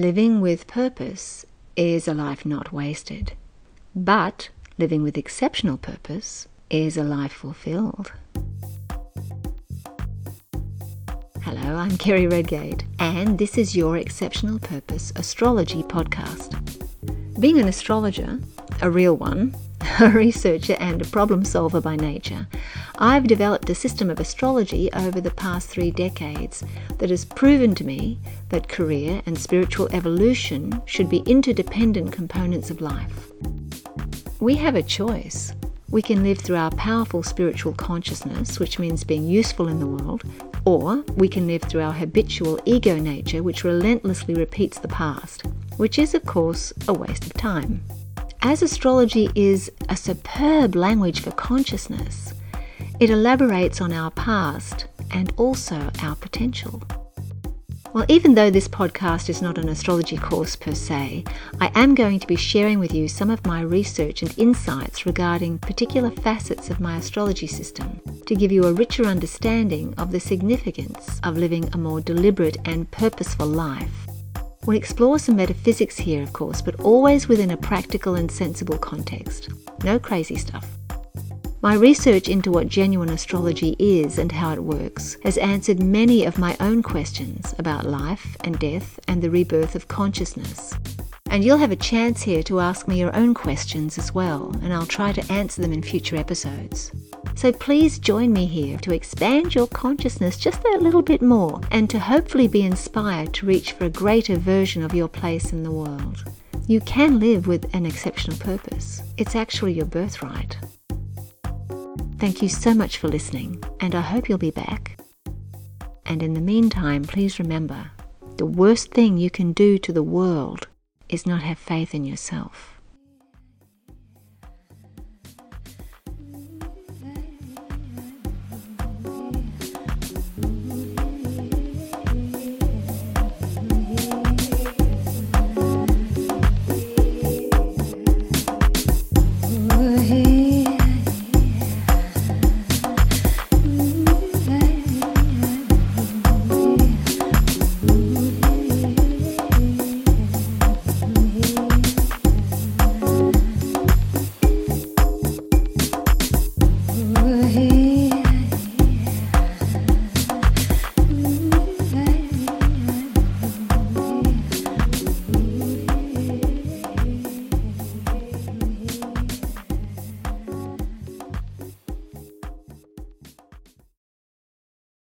Living with purpose is a life not wasted, but living with exceptional purpose is a life fulfilled. Hello, I'm Kerry Redgate, and this is your Exceptional Purpose Astrology podcast. Being an astrologer, a real one, a researcher, and a problem solver by nature, I've developed a system of astrology over the past three decades that has proven to me that career and spiritual evolution should be interdependent components of life. We have a choice. We can live through our powerful spiritual consciousness, which means being useful in the world, or we can live through our habitual ego nature, which relentlessly repeats the past, which is, of course, a waste of time. As astrology is a superb language for consciousness, it elaborates on our past and also our potential. Well, even though this podcast is not an astrology course per se, I am going to be sharing with you some of my research and insights regarding particular facets of my astrology system to give you a richer understanding of the significance of living a more deliberate and purposeful life. We'll explore some metaphysics here, of course, but always within a practical and sensible context. No crazy stuff. My research into what genuine astrology is and how it works has answered many of my own questions about life and death and the rebirth of consciousness. And you'll have a chance here to ask me your own questions as well, and I'll try to answer them in future episodes. So please join me here to expand your consciousness just a little bit more and to hopefully be inspired to reach for a greater version of your place in the world. You can live with an exceptional purpose. It's actually your birthright. Thank you so much for listening, and I hope you'll be back. And in the meantime, please remember the worst thing you can do to the world is not have faith in yourself.